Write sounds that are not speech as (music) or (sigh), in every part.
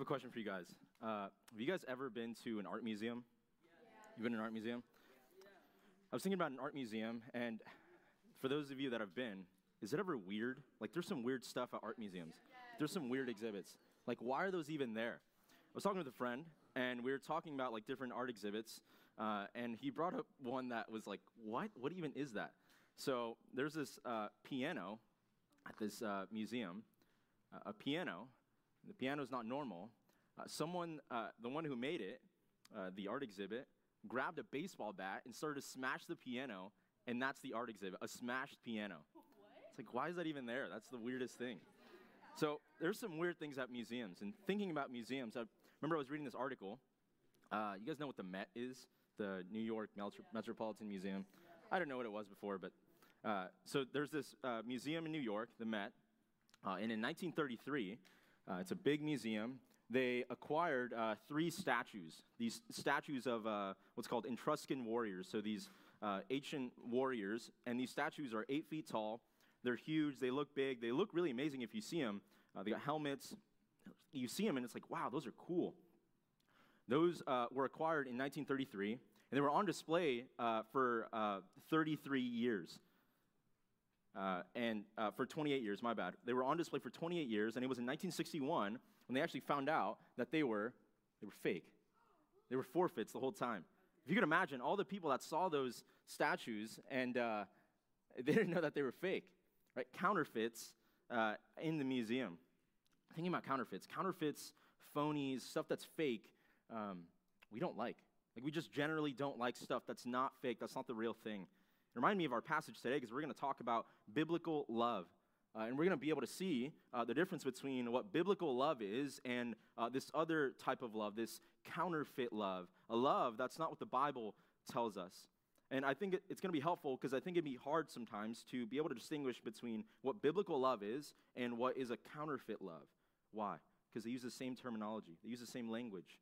have a question for you guys. Uh, have you guys ever been to an art museum? You've been to an art museum? I was thinking about an art museum, and for those of you that have been, is it ever weird? Like, there's some weird stuff at art museums. There's some weird exhibits. Like, why are those even there? I was talking with a friend, and we were talking about like different art exhibits, uh, and he brought up one that was like, what? What even is that? So there's this uh, piano at this uh, museum, uh, a piano. The piano is not normal. Uh, someone, uh, the one who made it, the art exhibit, grabbed a baseball bat and started to smash the piano, and that's the art exhibit, a smashed piano. What? It's like, why is that even there? That's the weirdest thing. So there's some weird things at museums. And thinking about museums, I remember I was reading this article. Uh, you guys know what the Met is? The New York Metro- Metropolitan Museum. I don't know what it was before, but uh, so there's this uh, museum in New York, the Met, uh, and in 1933, uh, it's a big museum. They acquired uh, three statues, these statues of uh, what's called Etruscan warriors. So these uh, ancient warriors, and these statues are eight feet tall. They're huge. They look big. They look really amazing if you see them. Uh, they got helmets. You see them, and it's like, wow, those are cool. Those were acquired in 1933, and they were on display for 33 years. Uh, and uh, for 28 years, my bad. They were on display for 28 years, and it was in 1961 when they actually found out that they were, they were fake. They were forfeits the whole time. If you can imagine, all the people that saw those statues and uh, (laughs) they didn't know that they were fake, right? Counterfeits uh, in the museum. Thinking about counterfeits, counterfeits, phonies, stuff that's fake, um, we don't like. Like, we just generally don't like stuff that's not fake, that's not the real thing. Remind me of our passage today because we're going to talk about biblical love. Uh, and we're going to be able to see uh, the difference between what biblical love is and uh, this other type of love, this counterfeit love, a love that's not what the Bible tells us. And I think it's going to be helpful because I think it'd be hard sometimes to be able to distinguish between what biblical love is and what is a counterfeit love. Why? Because they use the same terminology, they use the same language.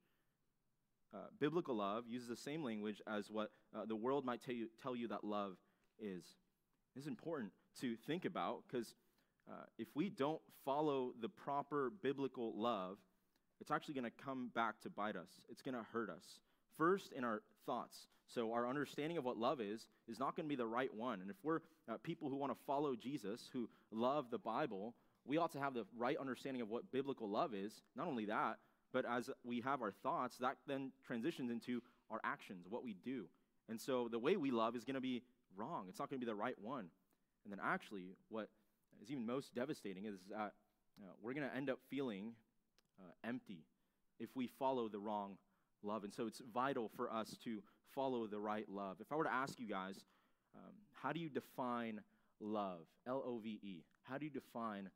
Uh, biblical love uses the same language as what uh, the world might tell you, tell you that love is. Is important to think about because uh, if we don't follow the proper biblical love, it's actually going to come back to bite us. It's going to hurt us. First, in our thoughts. So, our understanding of what love is is not going to be the right one. And if we're uh, people who want to follow Jesus, who love the Bible, we ought to have the right understanding of what biblical love is. Not only that, but as we have our thoughts, that then transitions into our actions, what we do. And so the way we love is going to be wrong. It's not going to be the right one. And then actually, what is even most devastating is that uh, we're going to end up feeling uh, empty if we follow the wrong love. And so it's vital for us to follow the right love. If I were to ask you guys, um, how do you define love? L O V E. How do you define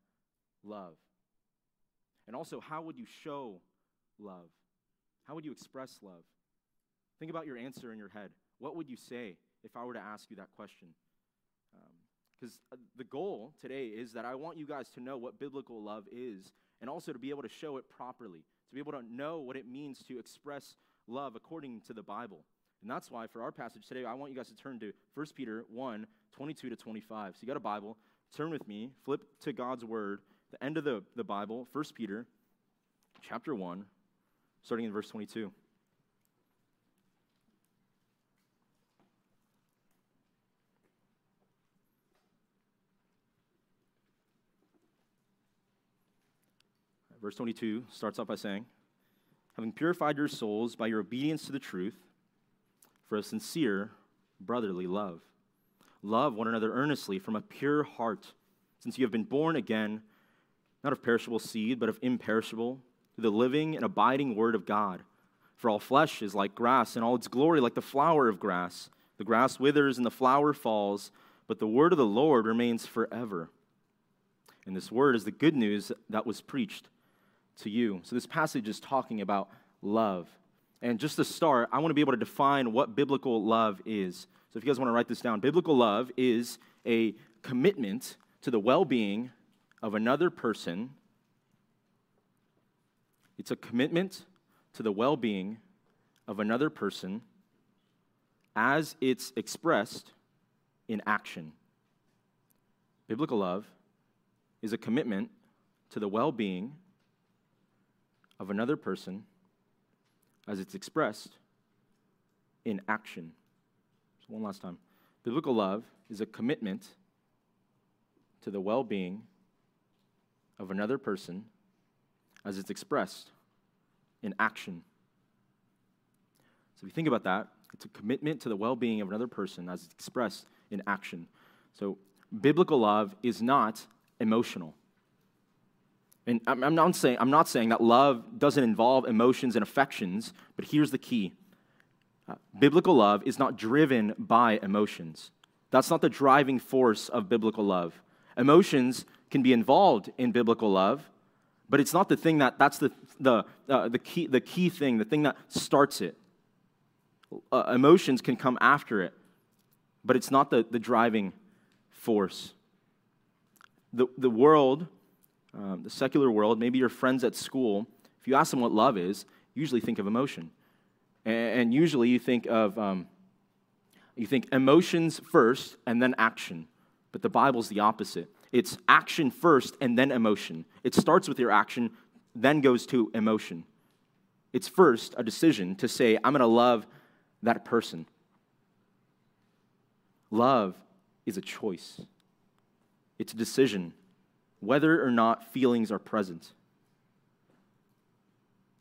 love? And also, how would you show love? How would you express love? Think about your answer in your head. What would you say if I were to ask you that question? Because um, the goal today is that I want you guys to know what biblical love is and also to be able to show it properly, to be able to know what it means to express love according to the Bible. And that's why for our passage today, I want you guys to turn to 1 Peter 1 22 to 25. So you got a Bible, turn with me, flip to God's Word, the end of the, the Bible, 1 Peter chapter 1, starting in verse 22. Verse 22 starts off by saying, Having purified your souls by your obedience to the truth for a sincere brotherly love. Love one another earnestly from a pure heart, since you have been born again, not of perishable seed, but of imperishable the living and abiding Word of God. For all flesh is like grass, and all its glory like the flower of grass. The grass withers and the flower falls, but the word of the Lord remains forever. And this word is the good news that was preached to you. So this passage is talking about love. And just to start, I want to be able to define what biblical love is. So if you guys want to write this down, biblical love is a commitment to the well being of another person it's a commitment to the well being of another person as it's expressed in action. Biblical love is a commitment to the well being of another person as it's expressed in action. So, one last time. Biblical love is a commitment to the well being of another person as it's expressed in action. So, if you think about that, it's a commitment to the well being of another person as it's expressed in action. So, biblical love is not emotional. And I'm not, saying, I'm not saying that love doesn't involve emotions and affections, but here's the key uh, biblical love is not driven by emotions. That's not the driving force of biblical love. Emotions can be involved in biblical love, but it's not the thing that, that's the, the, uh, the, key, the key thing, the thing that starts it. Uh, emotions can come after it, but it's not the, the driving force. The, the world um, the secular world, maybe your friends at school, if you ask them what love is, usually think of emotion. And, and usually you think of, um, you think emotions first and then action. But the Bible's the opposite. It's action first and then emotion. It starts with your action, then goes to emotion. It's first a decision to say, I'm going to love that person. Love is a choice, it's a decision whether or not feelings are present.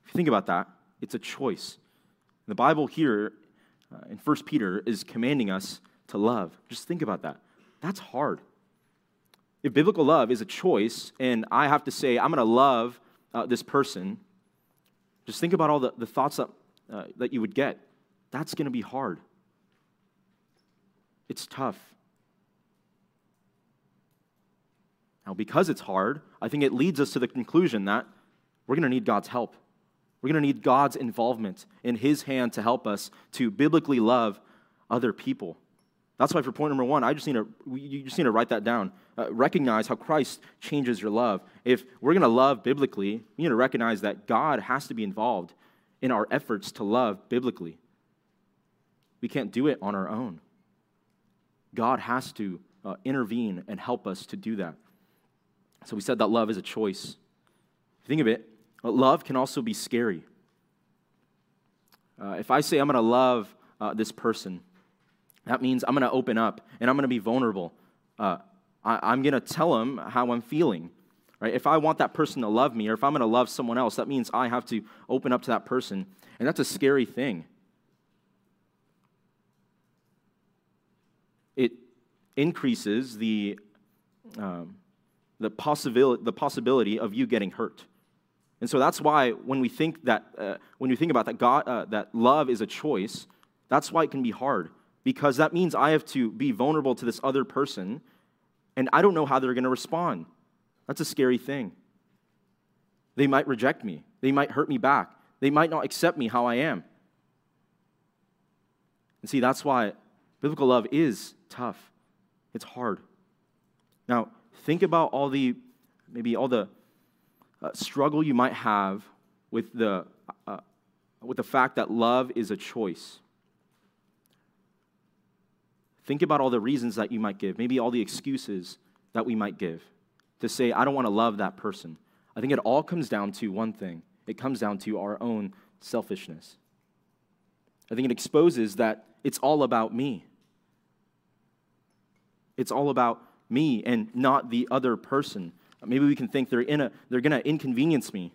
If you think about that, it's a choice. The Bible here uh, in 1 Peter is commanding us to love. Just think about that. That's hard. If biblical love is a choice, and I have to say, I'm going to love uh, this person, just think about all the, the thoughts that, uh, that you would get. That's going to be hard. It's tough. Now, because it's hard, I think it leads us to the conclusion that we're going to need God's help. We're going to need God's involvement in His hand to help us to biblically love other people. That's why, for point number one, I just need to you just need to write that down. Uh, recognize how Christ changes your love. If we're going to love biblically, we need to recognize that God has to be involved in our efforts to love biblically. We can't do it on our own. God has to uh, intervene and help us to do that. So we said that love is a choice. Think of it, love can also be scary. Uh, if I say I'm going to love uh, this person, that means I'm going to open up and I'm going to be vulnerable. Uh, I, am going to tell them how I'm feeling. Right? If I want that person to love me or if I'm going to love someone else, that means I have to open up to that person. And that's a scary thing. It increases the um, the possibility, the possibility of you getting hurt. And so that's why when we think that, uh, when we think about that, God, uh, that love is a choice, that's why it can be hard because that means I have to be vulnerable to this other person, and I don't know how they're going to respond. That's a scary thing. They might reject me. They might hurt me back. They might not accept me how I am. And see, that's why biblical love is tough. It's hard. Now, think about all the, maybe all the uh, struggle you might have with the, uh, with the fact that love is a choice. Think about all the reasons that you might give, maybe all the excuses that we might give to say, I don't want to love that person. I think it all comes down to one thing it comes down to our own selfishness. I think it exposes that it's all about me. It's all about me and not the other person. Maybe we can think they're, in a, they're going to inconvenience me.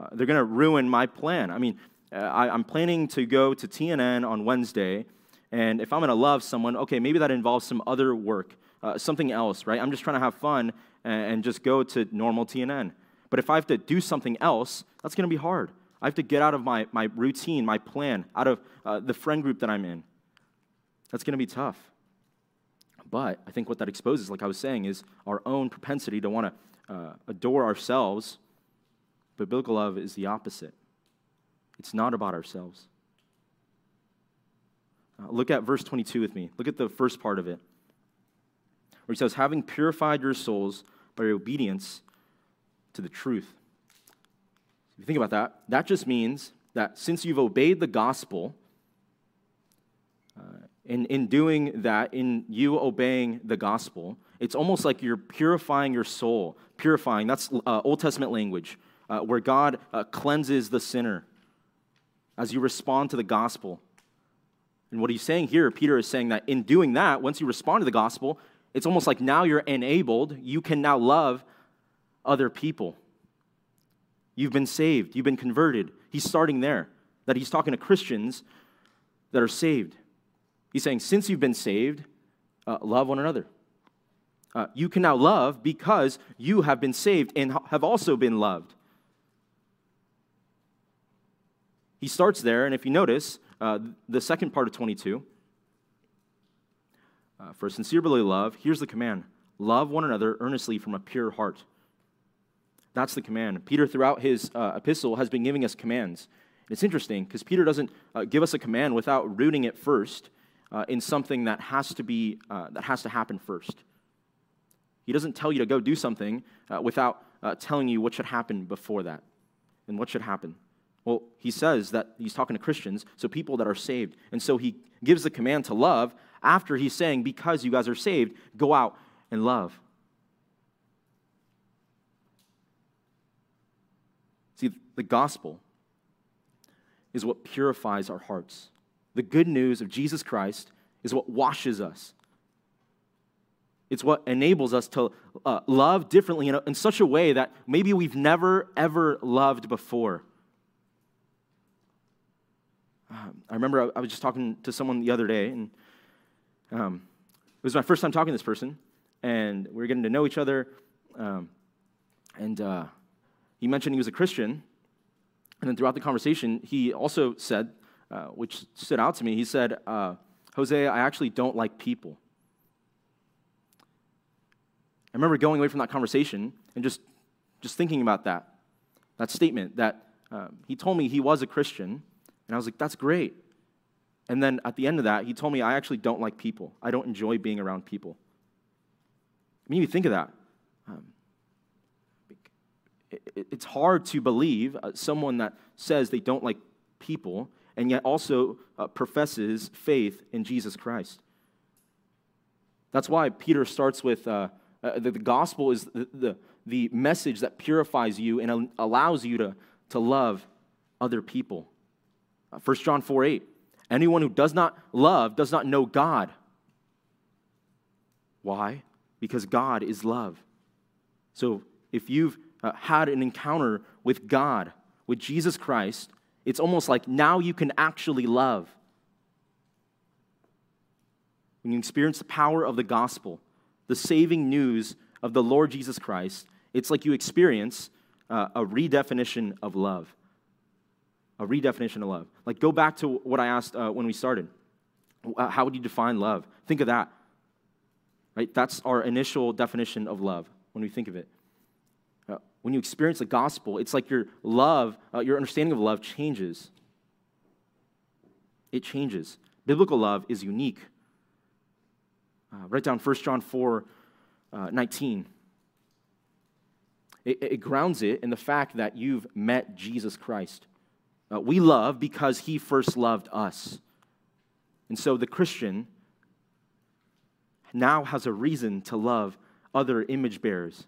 Uh, they're going to ruin my plan. I mean, uh, I, I'm planning to go to TNN on Wednesday, and if I'm going to love someone, okay, maybe that involves some other work, uh, something else, right? I'm just trying to have fun and, and just go to normal TNN. But if I have to do something else, that's going to be hard. I have to get out of my, my routine, my plan, out of uh, the friend group that I'm in. That's going to be tough. But I think what that exposes, like I was saying, is our own propensity to want to uh, adore ourselves. But biblical love is the opposite. It's not about ourselves. Uh, look at verse 22 with me. Look at the first part of it, where he says, Having purified your souls by your obedience to the truth. If you think about that, that just means that since you've obeyed the gospel, in, in doing that, in you obeying the gospel, it's almost like you're purifying your soul. Purifying, that's uh, Old Testament language. uh, where God uh, cleanses the sinner as you respond to the gospel. And what he's saying here, Peter is saying that in doing that, once you respond to the gospel, it's almost like now you're enabled. You can now love other people. You've been saved, you've been converted. He's starting there, that he's talking to Christians that are saved. He's saying, since you've been saved, uh, love one another. Uh, you can now love because you have been saved and have also been loved. He starts there, and if you notice, uh, the second part of 22, uh, for sincere love, here's the command love one another earnestly from a pure heart. That's the command. Peter, throughout his uh, epistle, has been giving us commands. It's interesting because Peter doesn't uh, give us a command without rooting it first uh, in something that has to be uh, that has to happen first. He doesn't tell you to go do something uh, without telling you what should happen before that and what should happen. Well, he says that he's talking to Christians, so people that are saved. And so he gives the command to love after he's saying, because you guys are saved, go out and love. See, the gospel is what purifies our hearts. The good news of Jesus Christ is what washes us. It's what enables us to uh, love differently in, a, in such a way that maybe we've never, ever loved before. Um, I remember I, I, was just talking to someone the other day, and um, it was my first time talking to this person, and we were getting to know each other. Um, and uh, he mentioned he was a Christian, and then throughout the conversation, he also said, uh, which stood out to me, he said, uh, Jose, I actually don't like people. I remember going away from that conversation and just, just thinking about that, that statement that um, he told me he was a Christian, and I was like, that's great. And then at the end of that, he told me, I actually don't like people. I don't enjoy being around people. I mean, you think of that. Um, it, it's hard to believe uh, someone that says they don't like people and yet also uh, professes faith in Jesus Christ. That's why Peter starts with uh, uh, the, the, gospel is the, the, the, message that purifies you and allows you to, to love other people. Uh, 1 John 4 8. Anyone who does not love does not know God. Why? Because God is love. So if you've uh, had an encounter with God, with Jesus Christ, it's almost like now you can actually love. When you experience the power of the gospel, the saving news of the Lord Jesus Christ, it's like you experience uh, a redefinition of love. A redefinition of love. Like, go back to what I asked uh, when we started. Uh, how would you define love? Think of that. Right? That's our initial definition of love when we think of it when you experience the gospel, it's like your love, uh, your understanding of love changes. It changes. Biblical love is unique. Uh, write down 1 John 4 uh, 19. It, it, grounds it in the fact that you've met Jesus Christ. Uh, we love because he first loved us. And so the Christian now has a reason to love other image bearers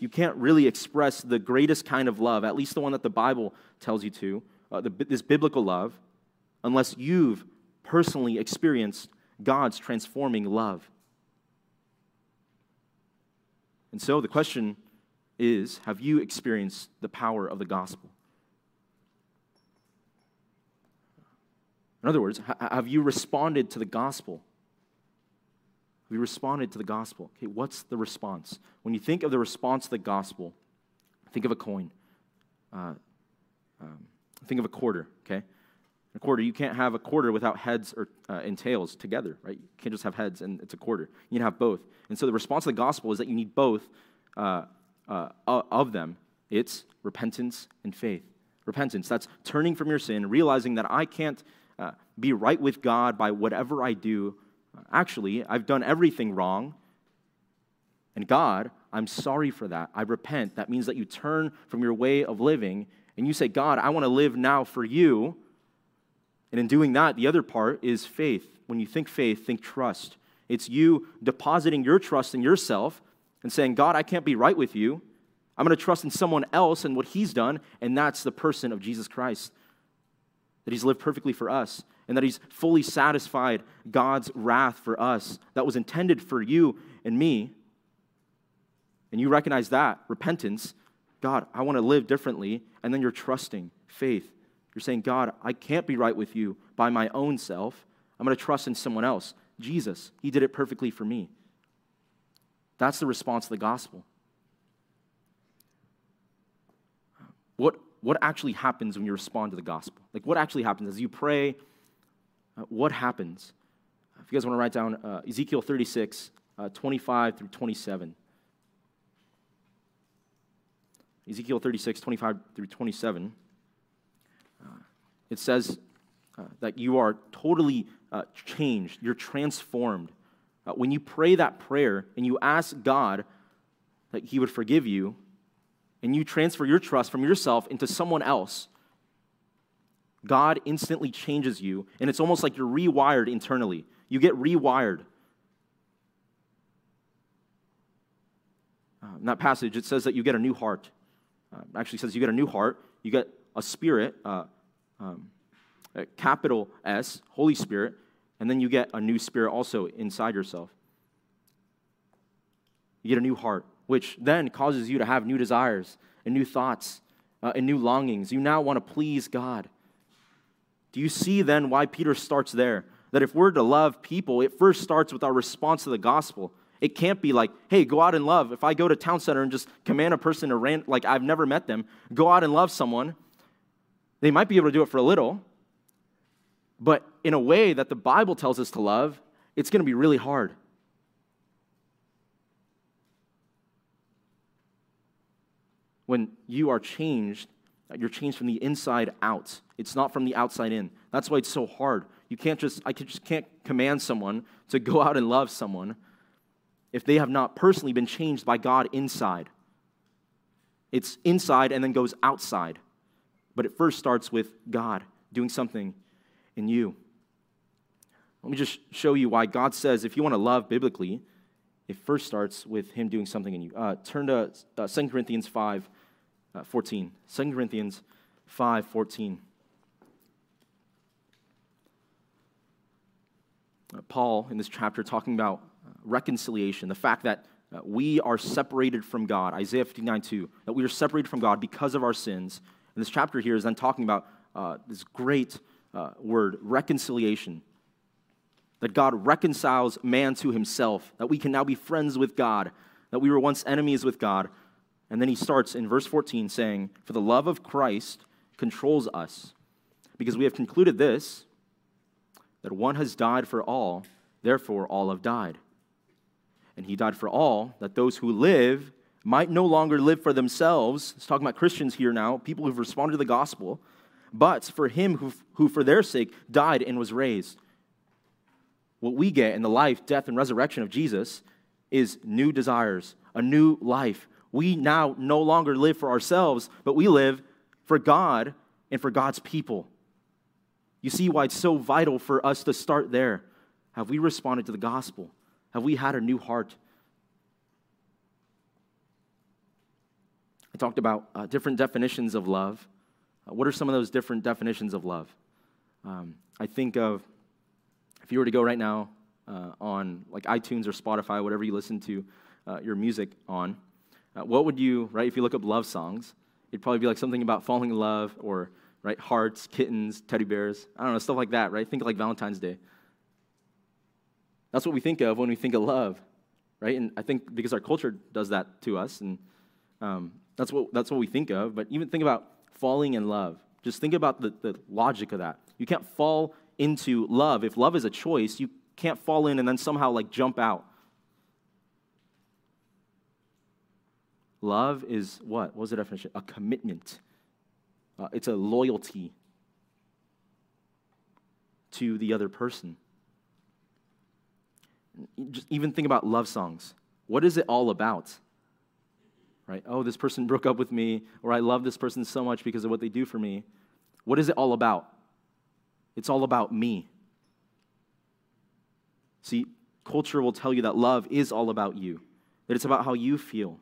you can't really express the greatest kind of love, at least the one that the Bible tells you to, uh, the, this biblical love, unless you've personally experienced God's transforming love. And so the question is have you experienced the power of the gospel? In other words, have you responded to the gospel? Have you responded to the gospel. Okay, what's the response? When you think of the response to the gospel, think of a coin. Uh, um, think of a quarter, okay? A quarter, you can't have a quarter without heads or, uh, and tails together, right? You can't just have heads and it's a quarter. You need to have both. And so the response to the gospel is that you need both uh, uh of them it's repentance and faith. Repentance, that's turning from your sin, realizing that I can't uh, be right with God by whatever I do Actually, I've done everything wrong. And God, I'm sorry for that. I repent. That means that you turn from your way of living and you say, God, I want to live now for you. And in doing that, the other part is faith. When you think faith, think trust. It's you depositing your trust in yourself and saying, God, I can't be right with you. I'm going to trust in someone else and what he's done, and that's the person of Jesus Christ. That he's lived perfectly for us, and that he's fully satisfied God's wrath for us that was intended for you and me. And you recognize that, repentance, God, I want to live differently, and then you're trusting faith. You're saying, God, I can't be right with you by my own self. I'm going to trust in someone else. Jesus, He did it perfectly for me. That's the response to the gospel. What, what actually happens when you respond to the gospel? Like, what actually happens as you pray? Uh, what happens? If you guys want to write down uh, Ezekiel 36, uh, 25 through 27. Ezekiel 36, 25 through 27. Uh, it says uh, that you are totally changed, you're transformed. Uh, when you pray that prayer and you ask God that He would forgive you, and you transfer your trust from yourself into someone else, God instantly changes you, and it's almost like you're rewired internally. You get rewired. Uh, in that passage, it says that you get a new heart. Uh, actually, says you get a new heart, you get a spirit, uh, um, a capital S, Holy Spirit, and then you get a new spirit also inside yourself. You get a new heart, which then causes you to have new desires and new thoughts uh, and new longings. You now want to please God. Do you see then why Peter starts there? That if we're to love people, it first starts with our response to the gospel. It can't be like, hey, go out and love. If I go to town center and just command a person to rant, like I've never met them, go out and love someone, they might be able to do it for a little, but in a way that the Bible tells us to love, it's going to be really hard. When you are changed, you're changed from the inside out. It's not from the outside in. That's why it's so hard. You can't just, I just can't command someone to go out and love someone if they have not personally been changed by God inside. It's inside and then goes outside. But it first starts with God doing something in you. Let me just show you why God says if you want to love biblically, it first starts with Him doing something in you. Uh, turn to uh, 2 Corinthians 5 uh, 14. 2 Corinthians 5 14. Uh, Paul, in this chapter, talking about reconciliation, the fact that uh, we are separated from God, Isaiah 59 2, that we are separated from God because of our sins. And this chapter here is then talking about uh, this great uh, word, reconciliation. That God reconciles man to himself, that we can now be friends with God, that we were once enemies with God. And then he starts in verse 14 saying, For the love of Christ controls us, because we have concluded this, that one has died for all, therefore all have died. And he died for all, that those who live might no longer live for themselves. It's talking about Christians here now, people who've responded to the gospel, but for him who, who for their sake died and was raised. What we get in the life, death, and resurrection of Jesus is new desires, a new life. We now no longer live for ourselves, but we live for God and for God's people. You see why it's so vital for us to start there. Have we responded to the gospel? Have we had a new heart? I talked about uh, different definitions of love. Uh, what are some of those different definitions of love? Um, I think of if you were to go right now uh, on like iTunes or Spotify, whatever you listen to uh, your music on, uh, what would you, right, if you look up love songs, it'd probably be like something about falling in love or, right, hearts, kittens, teddy bears, I don't know, stuff like that, right? Think like Valentine's Day. That's what we think of when we think of love, right? And I think because our culture does that to us, and um, that's, what, that's what we think of. But even think about falling in love. Just think about the, the logic of that. You can't fall into love. If love is a choice, you can't fall in and then somehow like jump out. Love is what? What was the definition? A commitment. Uh, it's a loyalty to the other person just even think about love songs. What is it all about? Right? Oh, this person (laughs) broke up with me, or I love this person so much because of what they do for me. What is it all about? It's all about me. See, culture will tell you that love is all about you. that it's about how you feel.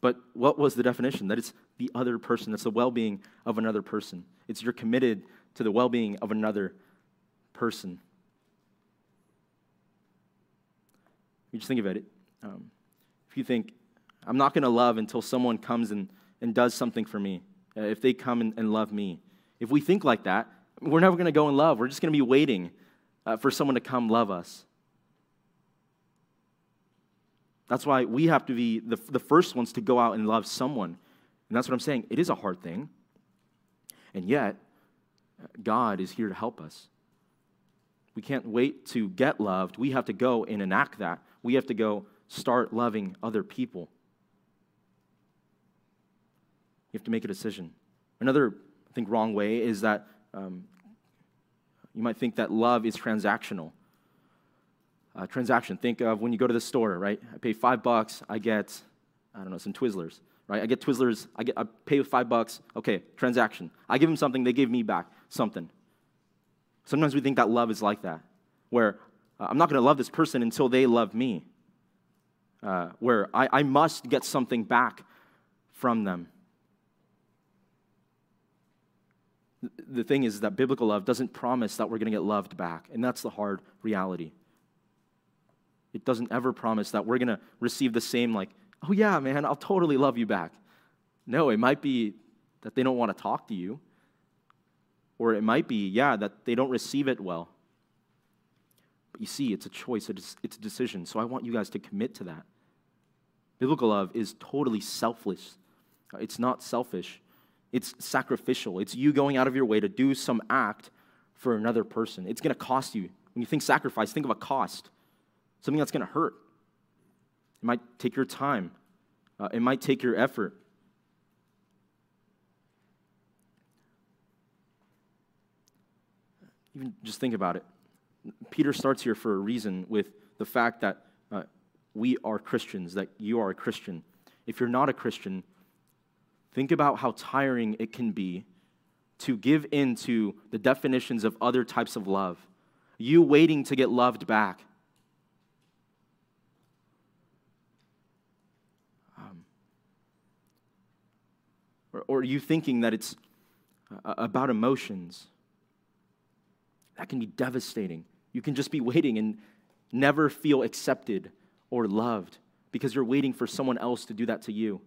But what was the definition? That it's the other person, that's the well being of another person. It's you're committed to the well being of another person. You just think about it. Um, you think, I'm not going to love until someone comes and, and does something for me, uh, if they come and, and, love me. If we think like that, we're never going to go in love. We're just going to be waiting uh, for someone to come love us. That's why we have to be the, the first ones to go out and love someone. And that's what I'm saying. It is a hard thing. And yet, God is here to help us. We can't wait to get loved. We have to go and enact that. We have to go start loving other people. You have to make a decision. Another, I think, wrong way is that um, you might think that love is transactional. Uh, transaction. Think of when you go to the store, right? I pay five bucks, I get, I don't know, some Twizzlers, right? I get Twizzlers, I, get, I pay five bucks, okay, transaction. I give them something, they give me back something. Sometimes we think that love is like that, where uh, I'm not going to love this person until they love me, uh, where I, I must get something back from them. The thing is that biblical love doesn't promise that we're going to get loved back, and that's the hard reality. It doesn't ever promise that we're going to receive the same, like, oh, yeah, man, I'll totally love you back. No, it might be that they don't want to talk to you. Or it might be, yeah, that they don't receive it well. But you see, it's a choice, it's, it's a decision. So I want you guys to commit to that. Biblical love is totally selfless, it's not selfish, it's sacrificial. It's you going out of your way to do some act for another person. It's going to cost you. When you think sacrifice, think of a cost something that's going to hurt. It might take your time, uh, it might take your effort. Even just think about it. Peter starts here for a reason with the fact that uh, we are Christians, that you are a Christian. If you're not a Christian, think about how tiring it can be to give in to the definitions of other types of love. You waiting to get loved back. Or, or you thinking that it's uh, about emotions. That can be devastating. You can just be waiting and never feel accepted or loved because you're waiting for someone else to do that to you.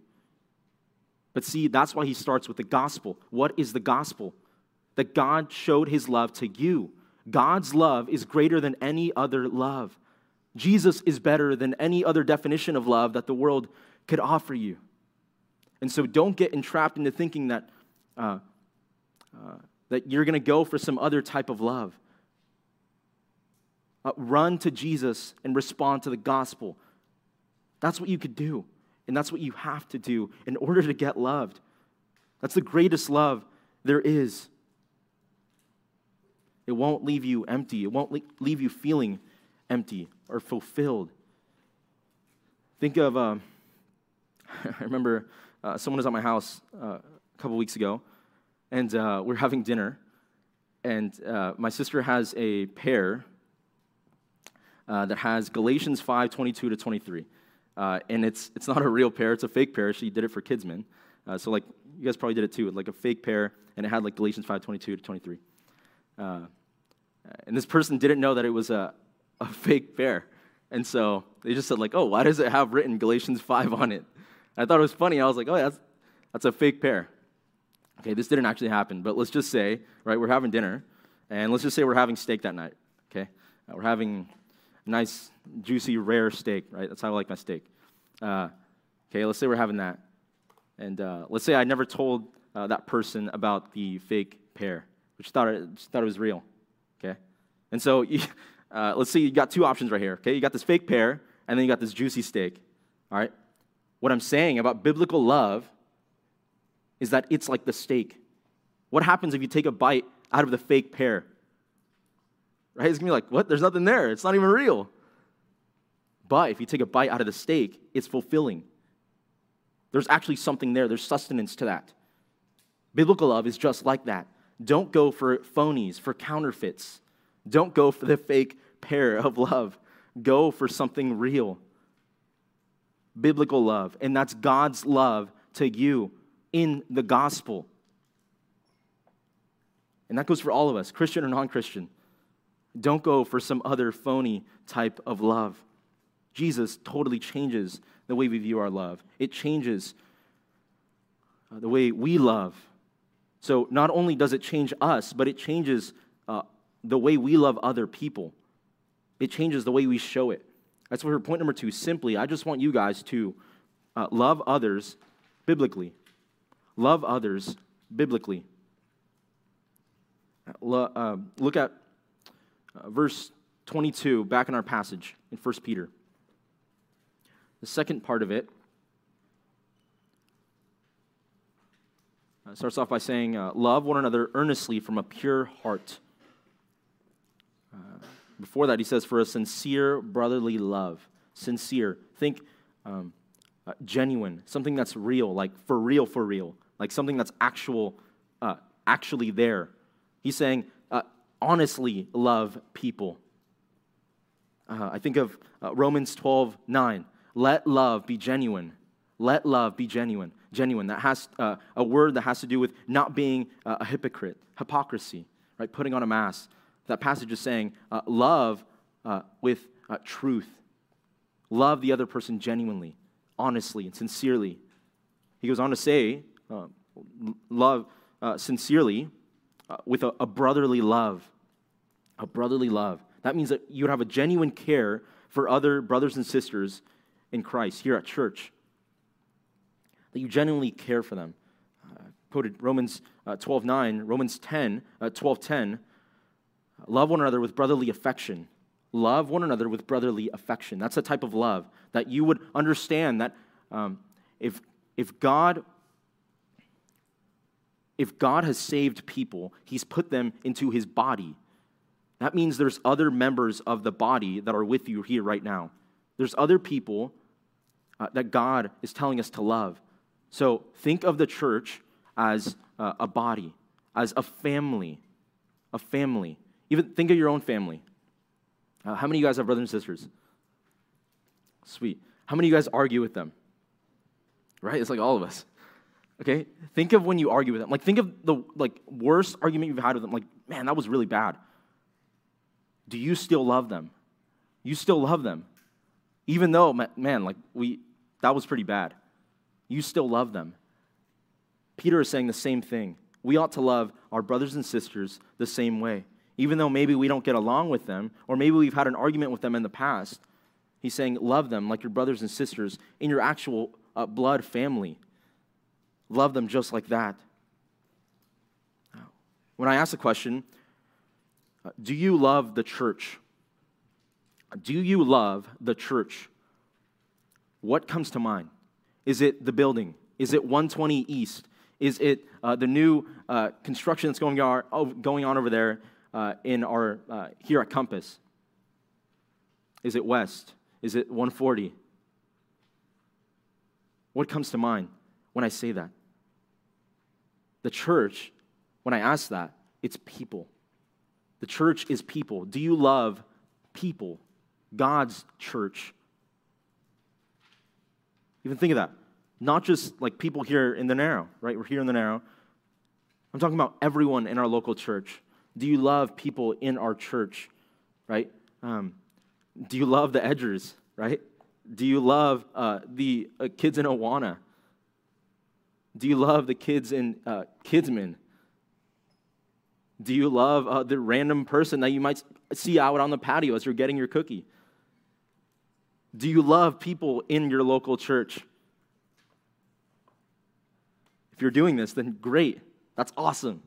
But see, that's why he starts with the gospel. What is the gospel? That God showed his love to you. God's love is greater than any other love. Jesus is better than any other definition of love that the world could offer you. And so don't get entrapped into thinking that, uh, uh, that you're going to go for some other type of love. Uh, run to Jesus and respond to the gospel. That's what you could do. And that's what you have to do in order to get loved. That's the greatest love there is. It won't leave you empty, it won't leave you feeling empty or fulfilled. Think of, uh, (laughs) I remember uh, someone was at my house uh, a couple weeks ago, and uh, we're having dinner. And uh, my sister has a pear uh, that has Galatians 5 22 to 23. Uh, and it's, it's not a real pear, it's a fake pear. She did it for Kidsman. so, like, you guys probably did it too, with like a fake pear, and it had like Galatians 5 22 to 23. and this person didn't know that it was a, a fake pear. And so they just said, like, oh, why does it have written Galatians 5 on it? I thought it was funny. I was like, oh, that's, that's a fake pear. Okay, this didn't actually happen, but let's just say, right, we're having dinner, and let's just say we're having steak that night, okay? Uh, we're having nice, juicy, rare steak, right? That's how I like my steak. Uh, okay, let's say we're having that. And uh, let's say I never told uh, that person about the fake pear, which thought it, thought it was real, okay? And so you, (laughs) uh, let's say you got two options right here, okay? You got this fake pear, and then you got this juicy steak, all right? What I'm saying about biblical love is that it's like the steak. What happens if you take a bite out of the fake pear? Right? It's gonna be like, what? There's nothing there. It's not even real. But if you take a bite out of the steak, it's fulfilling. There's actually something there, there's sustenance to that. Biblical love is just like that. Don't go for phonies, for counterfeits. Don't go for the fake pear of love. Go for something real. Biblical love. And that's God's love to you in the gospel. And that goes for all of us, Christian or non Christian. Don't go for some other phony type of love. Jesus totally changes the way we view our love, it changes uh, the way we love. So not only does it change us, but it changes uh, the way we love other people. It changes the way we show it. That's where point number two. Simply, I just want you guys to uh, love others biblically. Love others biblically. Uh, look at uh, verse 22 back in our passage in 1 Peter. The second part of it uh, starts off by saying, uh, Love one another earnestly from a pure heart. Uh, before that, he says, For a sincere brotherly love. Sincere. Think um, uh, genuine, something that's real, like for real, for real, like something that's actual, actually there. He's saying, honestly love people. Uh, I think of uh, Romans 12 9. Let love be genuine. Let love be genuine. Genuine. That has uh, a word that has to do with not being uh, a hypocrite, hypocrisy, right? Putting on a mask. That passage is saying uh, love uh, with truth. Love the other person genuinely, honestly, and sincerely. He goes on to say, love sincerely uh, with a, a brotherly love. A brotherly love. That means that you would have a genuine care for other brothers and sisters in Christ here at church. That you genuinely care for them. Uh, quoted Romans uh, 12 9, Romans 10, uh, 12 10. Love one another with brotherly affection. Love one another with brotherly affection. That's the type of love that you would understand that um, if, if God if God has saved people, he's put them into his body. That means there's other members of the body that are with you here right now. There's other people uh, that God is telling us to love. So think of the church as uh, a body, as a family, a family. Even think of your own family. Uh, how many of you guys have brothers and sisters? Sweet. How many of you guys argue with them? Right? It's like all of us. Okay? Think of when you argue with them. Like think of the like worst argument you've had with them. Like, man, that was really bad. Do you still love them? You still love them. Even though, man, like we that was pretty bad. You still love them. Peter is saying the same thing. We ought to love our brothers and sisters the same way. Even though maybe we don't get along with them, or maybe we've had an argument with them in the past, he's saying, love them like your brothers and sisters in your actual uh, blood family. Love them just like that. When I ask the question, uh, do you love the church? Do you love the church? What comes to mind? Is it the building? Is it 120 East? Is it uh, the new uh, construction that's going on, going on over there uh, in our uh, here at Compass? Is it West? Is it 140? What comes to mind when I say that? The church, when I ask that, it's people. The church is people. Do you love people? God's church. Even think of that. Not just like people here in the narrow, right? We're here in the narrow. I'm talking about everyone in our local church. Do you love people in our church, right? Um, do you love the edgers, right? Do you love uh, the uh, kids in Awana? Do you love the kids in uh, Kidsman? Do you love uh, the random person that you might see out on the patio as you're getting your cookie? Do you love people in your local church? If you're doing this, then great. That's awesome.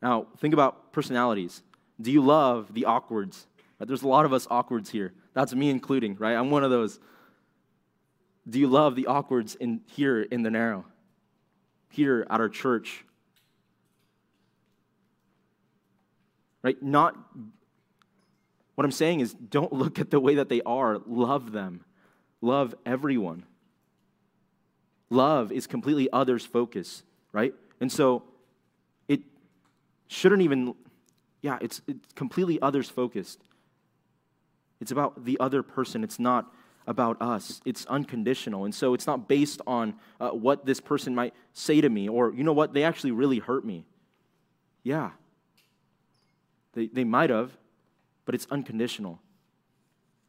Now, think about personalities. Do you love the awkwards? There's a lot of us awkwards here. That's me including, right? I'm one of those. Do you love the awkwards in, here in the narrow? Here at our church? Right? Not, what I'm saying is don't look at the way that they are, love them. Love everyone. Love is completely others focused, right? And so it shouldn't even, yeah, it's, it's completely others focused. It's about the other person. It's not about us. It's unconditional. And so it's not based on uh, what this person might say to me or, you know what, they actually really hurt me. Yeah. They, they might have, but it's unconditional.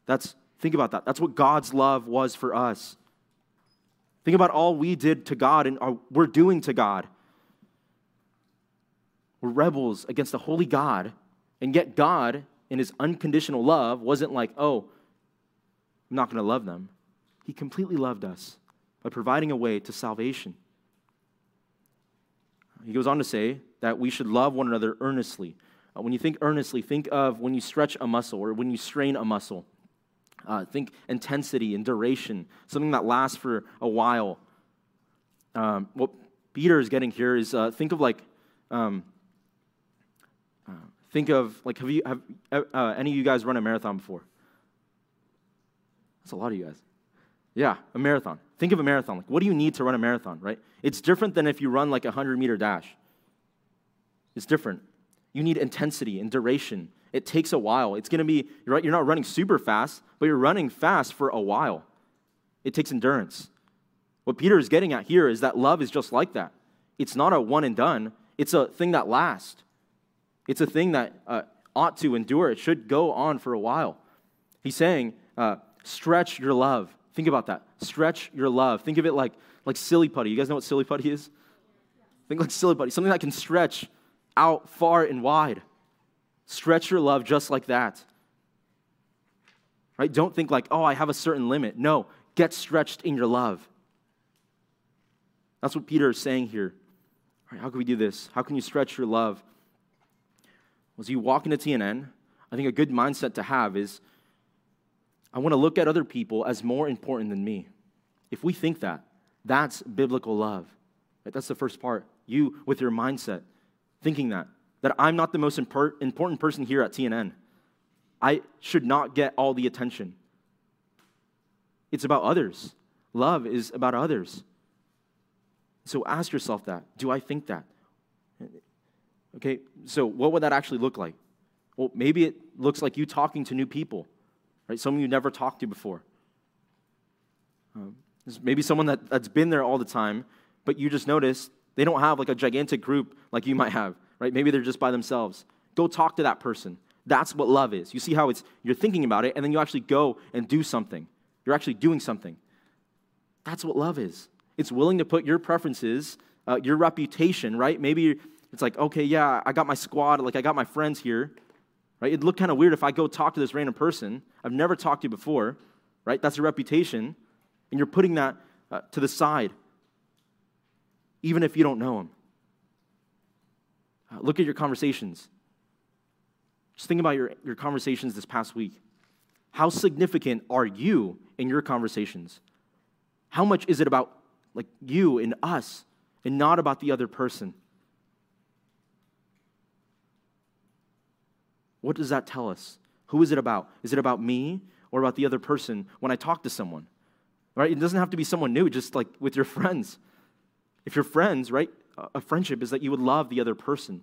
That's, think about that. That's what God's love was for us. Think about all we did to God and are, we're doing to God. We're rebels against the holy God, and yet God, in his unconditional love, wasn't like, oh, I'm not going to love them. He completely loved us by providing a way to salvation. He goes on to say that we should love one another earnestly. Uh, when you think earnestly, think of when you stretch a muscle or when you strain a muscle. Uh, think intensity and duration, something that lasts for a while. Um, what Peter is getting here is uh, think of like, um, uh, think of like, have you have uh, any of you guys run a marathon before? That's a lot of you guys. Yeah, a marathon. Think of a marathon. Like, what do you need to run a marathon, right? It's different than if you run like a 100 meter dash. It's different. You need intensity and duration. It takes a while. It's going to be, you're, right, you're not running super fast, but you're running fast for a while. It takes endurance. What Peter is getting at here is that love is just like that. It's not a one and done, it's a thing that lasts. It's a thing that uh, ought to endure. It should go on for a while. He's saying, uh, stretch your love. Think about that. Stretch your love. Think of it like, like silly putty. You guys know what silly putty is? Think like silly putty, something that can stretch out far and wide. Stretch your love just like that. Right? Don't think like, oh, I have a certain limit. No, get stretched in your love. That's what Peter is saying here. Right, how can we do this? How can you stretch your love? As you walk into TNN, I think a good mindset to have is I want to look at other people as more important than me. If we think that, that's biblical love. That's the first part. You, with your mindset, thinking that, that I'm not the most important person here at TNN. I should not get all the attention. It's about others. Love is about others. So ask yourself that. Do I think that? Okay, so what would that actually look like? Well, maybe it looks like you talking to new people right? Someone you never talked to before. Um, maybe someone that, that's been there all the time, but you just notice they don't have like a gigantic group like you might have, right? Maybe they're just by themselves. Go talk to that person. That's what love is. You see how it's you're thinking about it, and then you actually go and do something. You're actually doing something. That's what love is. It's willing to put your preferences, uh, your reputation, right? Maybe it's like, okay, yeah, I got my squad, like I got my friends here, Right? It'd look kind of weird if I go talk to this random person I've never talked to before, right? That's a reputation, and you're putting that uh, to the side, even if you don't know him. Uh, look at your conversations. Just think about your, your conversations this past week. How significant are you in your conversations? How much is it about like you and us and not about the other person? What does that tell us? Who is it about? Is it about me or about the other person when I talk to someone? Right? It doesn't have to be someone new, just like with your friends. If you're friends, right? A friendship is that you would love the other person.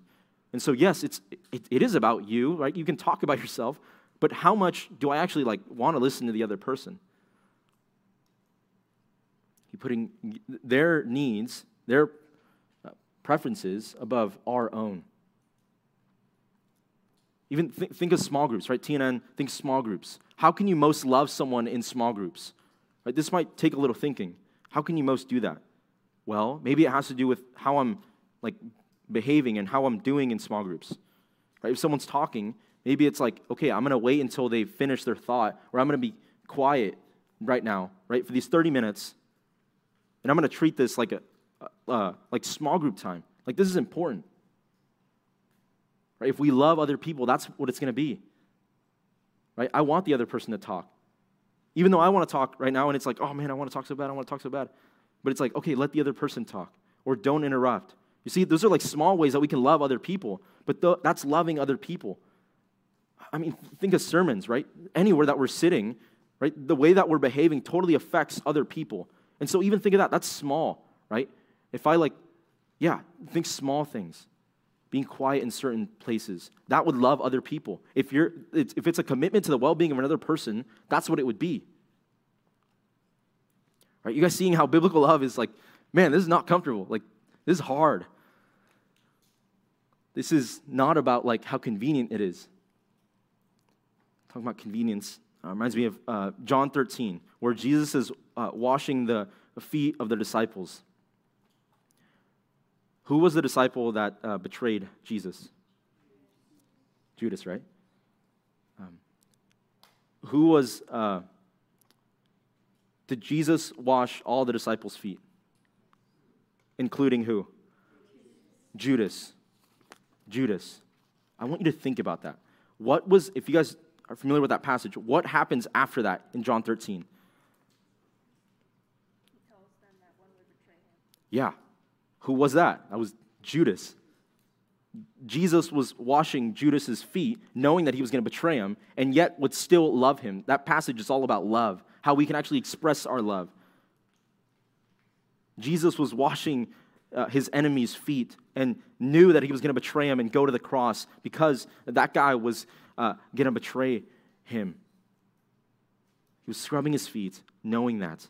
And so, yes, it's, it, it is about you, right? You can talk about yourself, but how much do I actually like want to listen to the other person? You putting their needs, their uh, preferences above our own. Even th- think of small groups, right? TNN, think small groups. How can you most love someone in small groups? Right? This might take a little thinking. How can you most do that? Well, maybe it has to do with how I'm like behaving and how I'm doing in small groups. Right? If someone's talking, maybe it's like, okay, I'm going to wait until they finish their thought, or I'm going to be quiet right now, right, for these 30 minutes, and I'm going to treat this like a uh, like small group time. Like this is important. Right? If we love other people, that's what it's going to be. Right? I want the other person to talk. Even though I want to talk right now and it's like, oh man, I want to talk so bad, I want to talk so bad. But it's like, okay, let the other person talk or don't interrupt. You see, those are like small ways that we can love other people, but th- that's loving other people. I mean, think of sermons, right? Anywhere that we're sitting, right? The way that we're behaving totally affects other people. And so even think of that, that's small, right? If I like, yeah, think small things. Being quiet in certain places. That would love other people. If, you're, if it's a commitment to the well being of another person, that's what it would be. Right? You guys seeing how biblical love is like, man, this is not comfortable. Like, this is hard. This is not about like how convenient it is. Talking about convenience uh, reminds me of uh, John 13, where Jesus is uh, washing the feet of the disciples. Who was the disciple that uh, betrayed Jesus? Judas, right? Um, who was, uh, did Jesus wash all the disciples' feet? Including who? Judas. Judas. I want you to think about that. What was, if you guys are familiar with that passage, what happens after that in John 13? Yeah. Who was that? That was Judas. Jesus was washing Judas's feet, knowing that he was going to betray him, and yet would still love him. That passage is all about love, how we can actually express our love. Jesus was washing uh, his enemy's feet and knew that he was going to betray him and go to the cross because that guy was uh, going to betray him. He was scrubbing his feet, knowing that.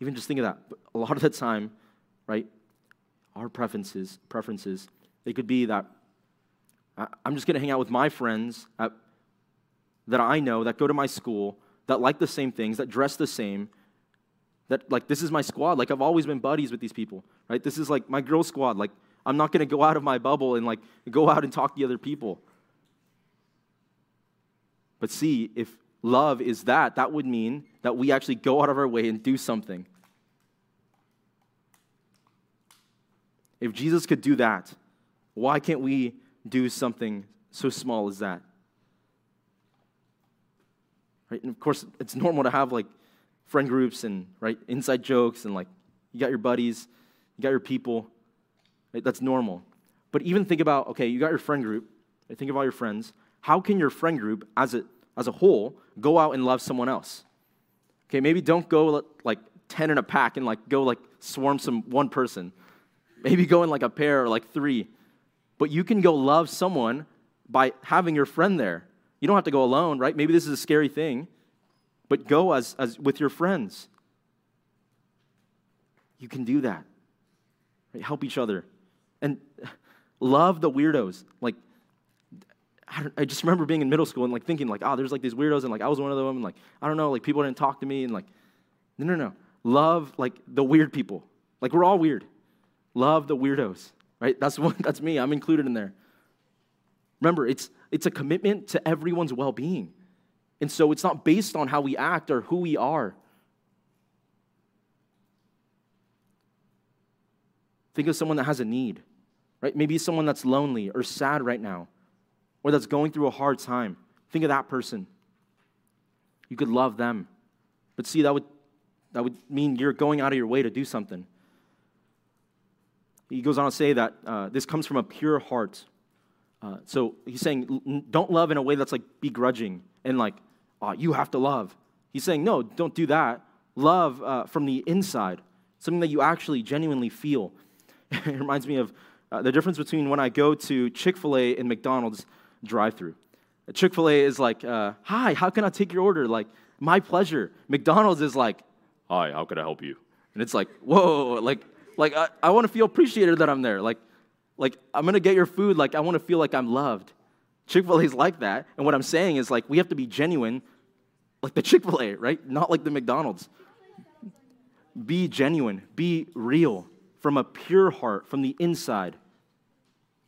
Even just think of that. A lot of the time, right, our preferences, preferences, they could be that I'm just going to hang out with my friends at, that I know, that go to my school, that like the same things, that dress the same, that like this is my squad. Like I've always been buddies with these people, right? This is like my girl squad. Like I'm not going to go out of my bubble and like go out and talk to other people. But see, if love is that, that would mean that we actually go out of our way and do something. If Jesus could do that, why can't we do something so small as that? Right? And of course, it's normal to have like friend groups and right inside jokes and like you got your buddies, you got your people. Right? That's normal. But even think about okay, you got your friend group. Right? Think of all your friends. How can your friend group as a as a whole go out and love someone else? Okay, maybe don't go like 10 in a pack and like go like swarm some one person. Maybe go in like a pair or like three. But you can go love someone by having your friend there. You don't have to go alone, right? Maybe this is a scary thing, but go as, as with your friends. You can do that. Right? Help each other. And love the weirdos. Like, I, I, just remember being in middle school and like thinking like, oh, there's like these weirdos and like I was one of them and like I don't know, like people didn't talk to me and like, no, no, no. Love like the weird people. Like we're all weird. Love the weirdos, right? That's one, (laughs) that's me. I'm included in there. Remember, it's it's a commitment to everyone's well-being. And so it's not based on how we act or who we are. Think of someone that has a need, right? Maybe someone that's lonely or sad right now or that's going through a hard time. Think of that person. You could love them. But see, that would, that would mean you're going out of your way to do something. He goes on to say that uh, this comes from a pure heart. Uh, so he's saying, don't love in a way that's like begrudging and like, oh, you have to love. He's saying, no, don't do that. Love uh, from the inside, something that you actually genuinely feel. (laughs) it reminds me of uh, the difference between when I go to Chick fil A and McDonald's drive through. Chick fil A is like, uh, hi, how can I take your order? Like, my pleasure. McDonald's is like, hi, how can I help you? And it's like, whoa, like, like I, I want to feel appreciated that I'm there. Like, like I'm gonna get your food. Like I want to feel like I'm loved. Chick Fil A is like that. And what I'm saying is like we have to be genuine, like the Chick Fil A, right? Not like the McDonald's. Be genuine. Be real from a pure heart, from the inside.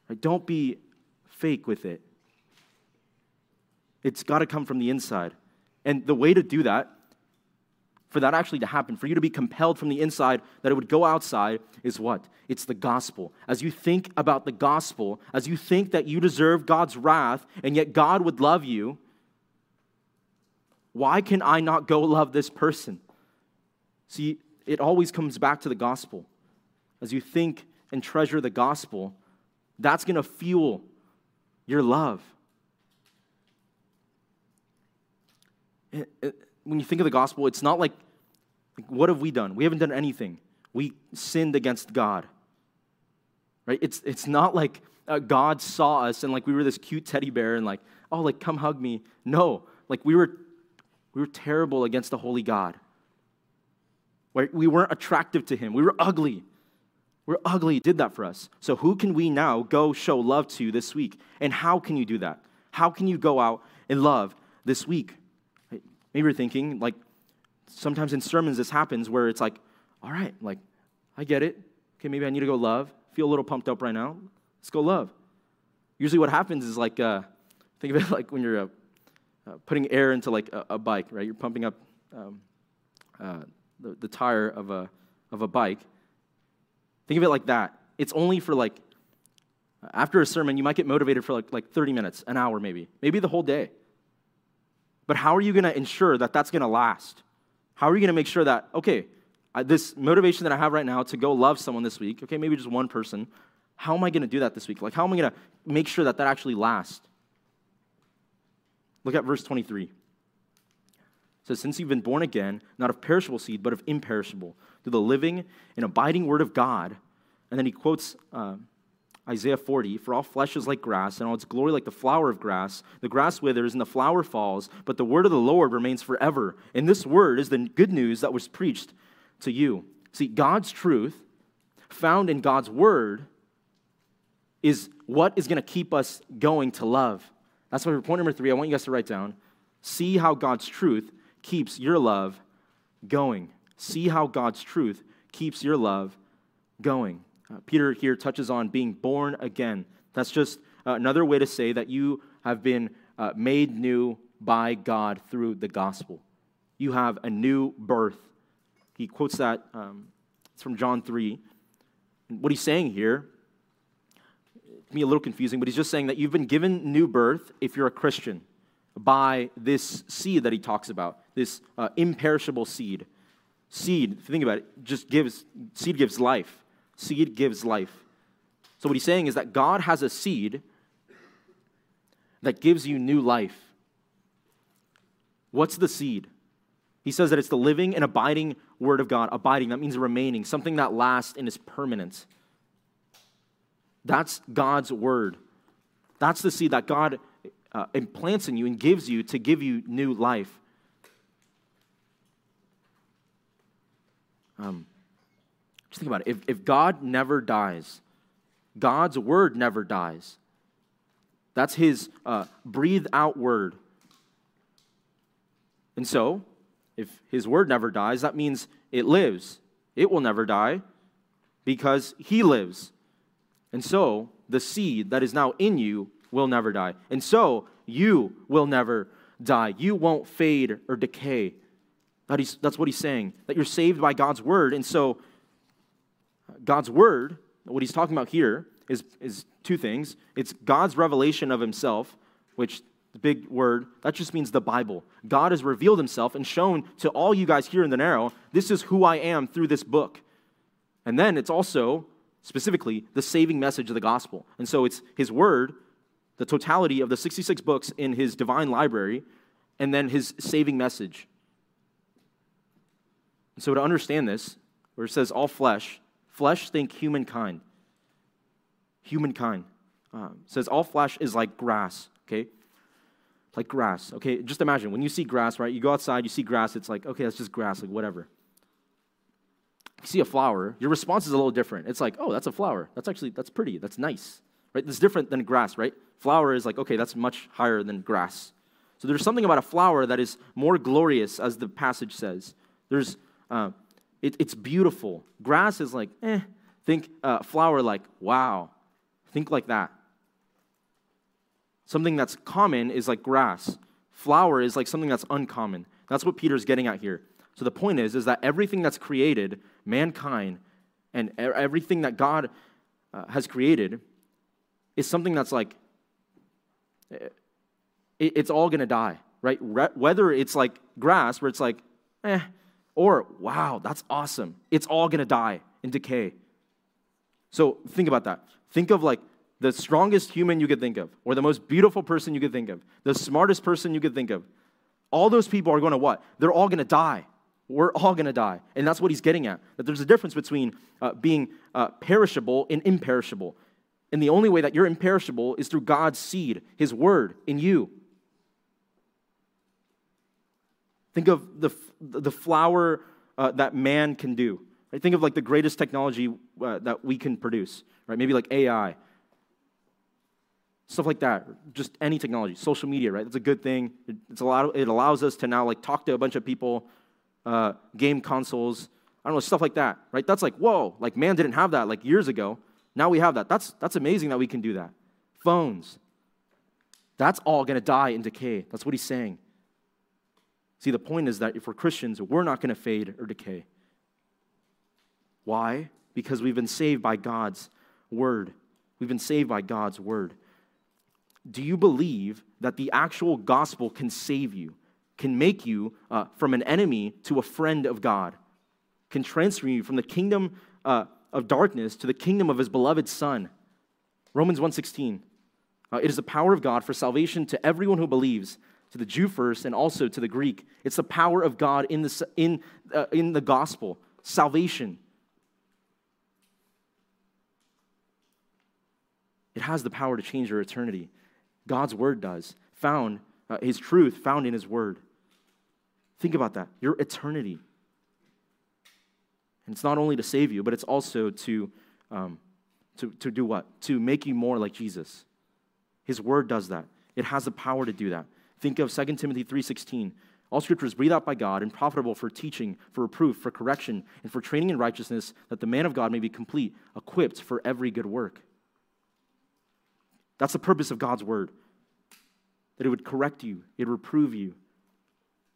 Right? Don't be fake with it. It's got to come from the inside. And the way to do that, for that actually to happen, for you to be compelled from the inside that it would go outside, is what? It's the gospel. As you think about the gospel, as you think that you deserve God's wrath and yet God would love you, why can I not go love this person? See, it always comes back to the gospel. As you think and treasure the gospel, that's going to fuel your love. When you think of the gospel, it's not like, what have we done? We haven't done anything. We sinned against God. right? It's, it's not like uh, God saw us and like we were this cute teddy bear and like, oh, like come hug me. No, like we were, we were terrible against the holy God. Right? We weren't attractive to him. We were ugly. We're ugly. He did that for us. So who can we now go show love to this week? And how can you do that? How can you go out and love this week? Maybe you're thinking, like, sometimes in sermons this happens where it's like, all right, like, I get it. Okay, maybe I need to go love. Feel a little pumped up right now. Let's go love. Usually what happens is like, uh, think of it (laughs) like when you're uh, uh, putting air into like a, a, bike, right? You're pumping up um, uh, the, the tire of a, of a bike. Think of it like that. It's only for like, after a sermon, you might get motivated for like, like 30 minutes, an hour maybe, maybe the whole day. But how are you going to ensure that that's going to last? How are you going to make sure that, okay, this motivation that I have right now to go love someone this week, okay, maybe just one person, how am I going to do that this week? Like, how am I going to make sure that that actually lasts? Look at verse 23. It says, Since you've been born again, not of perishable seed, but of imperishable, through the living and abiding word of God. And then he quotes uh, Isaiah 40 For all flesh is like grass, and all its glory like the flower of grass. The grass withers and the flower falls, but the word of the Lord remains forever. And this word is the good news that was preached to you. See, God's truth, found in God's word, is what is going to keep us going to love. That's why point number three, I want you guys to write down see how God's truth keeps your love going. See how God's truth keeps your love going. Uh, Peter here touches on being born again. That's just uh, another way to say that you have been uh, made new by God through the gospel. You have a new birth. He quotes that, um, it's from John 3. And what he's saying here can be a little confusing, but he's just saying that you've been given new birth if you're a Christian by this seed that he talks about, this uh, imperishable seed. Seed, if you think about it, just gives, seed gives life. Seed gives life. So what he's saying is that God has a seed that gives you new life. What's the seed? He says that it's the living and abiding word of God. Abiding, that means remaining, something that lasts and is permanent. That's God's word. That's the seed that God uh, implants in you and gives you to give you new life. Um, just think about it. If, if God never dies, God's word never dies. That's his uh, breathed out word. And so, if his word never dies, that means it lives. It will never die because he lives. And so the seed that is now in you will never die. And so you will never die. You won't fade or decay. That is, that's what he's saying, that you're saved by God's word. And so God's word, what he's talking about here, is, is two things. It's God's revelation of himself, which the big word, that just means the Bible. God has revealed himself and shown to all you guys here in the narrow, this is who I am through this book. And then it's also specifically the saving message of the gospel. And so it's his word, the totality of the 66 books in his divine library, and then his saving message. And so to understand this, where it says all flesh, flesh think humankind. Humankind. Um, says all flesh is like grass, okay? Like grass, okay? Just imagine when you see grass, right? You go outside, you see grass, it's like, okay, that's just grass, like whatever you see a flower, your response is a little different. It's like, oh, that's a flower. That's actually, that's pretty. That's nice, right? That's different than grass, right? Flower is like, okay, that's much higher than grass. So there's something about a flower that is more glorious, as the passage says. There's, uh, it, it's beautiful. Grass is like, eh. Think uh, flower like, wow. Think like that. Something that's common is like grass. Flower is like something that's uncommon. That's what Peter's getting at here. So the point is, is that everything that's created, mankind, and everything that God uh, has created is something that's like, it, it's all to die, right? Re- whether it's like grass, where it's like, eh, or wow, that's awesome. It's all going to die and decay. So think about that. Think of like the strongest human you could think of, or the most beautiful person you could think of, the smartest person you could think of. All those people are going to what? They're all going to die. We're all going to die. And that's what he's getting at. That there's a difference between uh, being uh, perishable and imperishable. And the only way that you're imperishable is through God's seed, his word in you. Think of the, the flower uh, that man can do. Right? Think of like the greatest technology uh, that we can produce, right? Maybe like AI, stuff like that. Just any technology, social media, right? That's a good thing. It's a lot. it allows us to now like talk to a bunch of people, uh, game consoles. I don't know stuff like that, right? That's like whoa, like man didn't have that like years ago. Now we have that. That's that's amazing that we can do that. Phones. That's all going to die and decay. That's what he's saying. See, the point is that if we're Christians, we're not going to fade or decay. Why? Because we've been saved by God's word. We've been saved by God's word. Do you believe that the actual gospel can save you, can make you uh, from an enemy to a friend of God, can transfer you from the kingdom uh, of darkness to the kingdom of his beloved Son? Romans 1:16. Uh, it is the power of God for salvation to everyone who believes, to the Jew first and also to the Greek. It's the power of God in the, in, uh, in the gospel, salvation. It has the power to change your eternity. God's word does, found, uh, his truth found in his word. Think about that your eternity. And it's not only to save you, but it's also to, um, to, to do what? To make you more like Jesus. His word does that. It has the power to do that. Think of 2 Timothy 3:16. All scripture is breathed out by God and profitable for teaching, for reproof, for correction, and for training in righteousness, that the man of God may be complete, equipped for every good work. That's the purpose of God's word. That it would correct you, it would reprove you,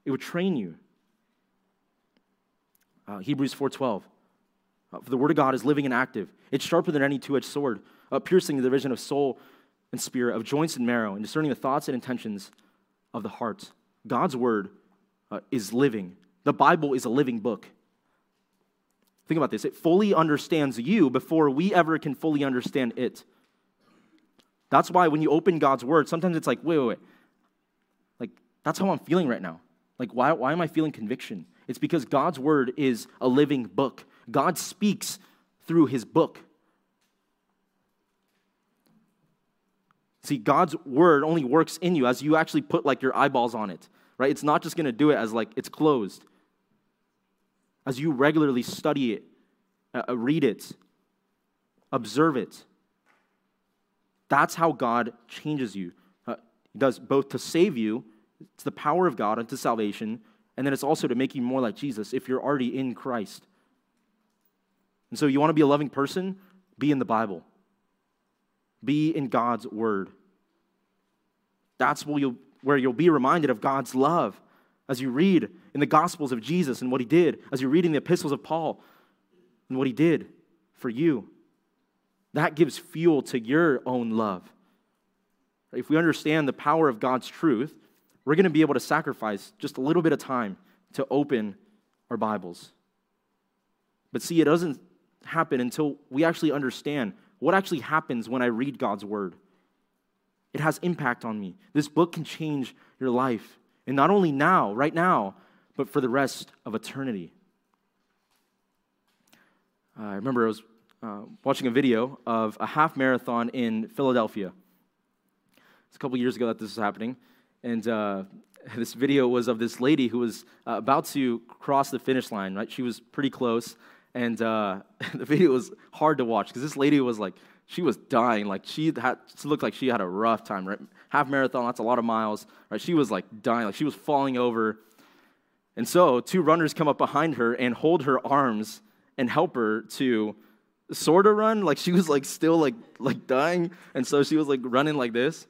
it would train you. Uh, Hebrews 4:12. Uh, for the word of God is living and active. It's sharper than any two-edged sword, uh, piercing the division of soul and spirit, of joints and marrow, and discerning the thoughts and intentions of the heart. God's word uh, is living. The Bible is a living book. Think about this it fully understands you before we ever can fully understand it. That's why when you open God's word, sometimes it's like, wait, wait, wait. Like, that's how I'm feeling right now. Like, why, why am I feeling conviction? It's because God's word is a living book. God speaks through his book. See, God's word only works in you as you actually put like your eyeballs on it, right? It's not just going to do it as like it's closed. As you regularly study it, uh, uh, read it, observe it. That's how God changes you. Uh, he does both to save you, it's the power of God unto salvation, and then it's also to make you more like Jesus if you're already in Christ. And so you want to be a loving person? Be in the Bible. Be in God's word. That's where you'll, where you'll be reminded of God's love as you read in the Gospels of Jesus and what he did, as you read in the epistles of Paul and what he did for you. That gives fuel to your own love. If we understand the power of God's truth, we're going to be able to sacrifice just a little bit of time to open our Bibles. But see, it doesn't happen until we actually understand what actually happens when I read God's word. It has impact on me. This book can change your life. And not only now, right now, but for the rest of eternity. I remember I was uh, watching a video of a half marathon in Philadelphia. It's a couple years ago that this was happening. And uh, (laughs) this video was of this lady who was uh, about to cross the finish line, right? She was pretty close and uh, (laughs) the video was hard to watch because this lady was like, she was dying. Like she had, she looked like she had a rough time. Right, half marathon, that's a lot of miles. Right, she was like dying, like she was falling over. And so two runners come up behind her and hold her arms and help her to sort of run. Like she was like still like like dying, and so she was like running like this.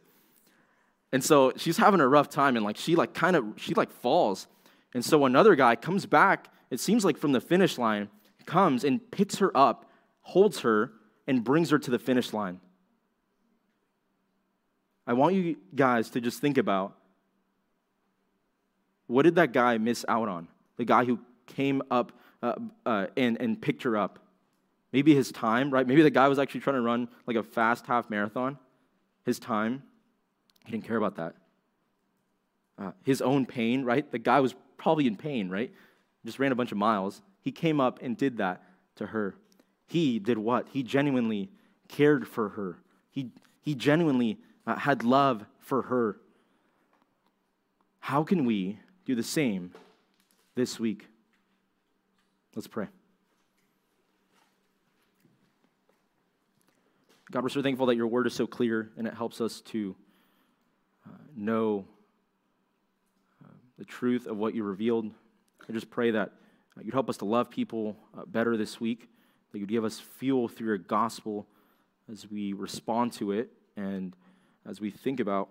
And so she's having a rough time, and like she like kind of she like falls. And so another guy comes back. It seems like from the finish line comes and picks her up, holds her, and brings her to the finish line. I want you guys to just think about what did that guy miss out on? The guy who came up uh, uh, and, and picked her up. Maybe his time, right? Maybe the guy was actually trying to run like a fast half marathon. His time, he didn't care about that. Uh, his own pain, right? The guy was probably in pain, right? just ran a bunch of miles. He came up and did that to her. He did what? He genuinely cared for her. He, he genuinely uh, had love for her. How can we do the same this week? Let's pray. God, we're so thankful that your word is so clear and it helps us to uh, know uh, the truth of what you revealed. I just pray that you'd help us to love people uh, better this week, that you'd give us fuel through your gospel as we respond to it and as we think about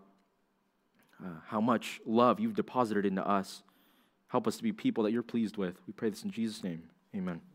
uh, how much love you've deposited into us. Help us to be people that you're pleased with. We pray this in Jesus' name. Amen.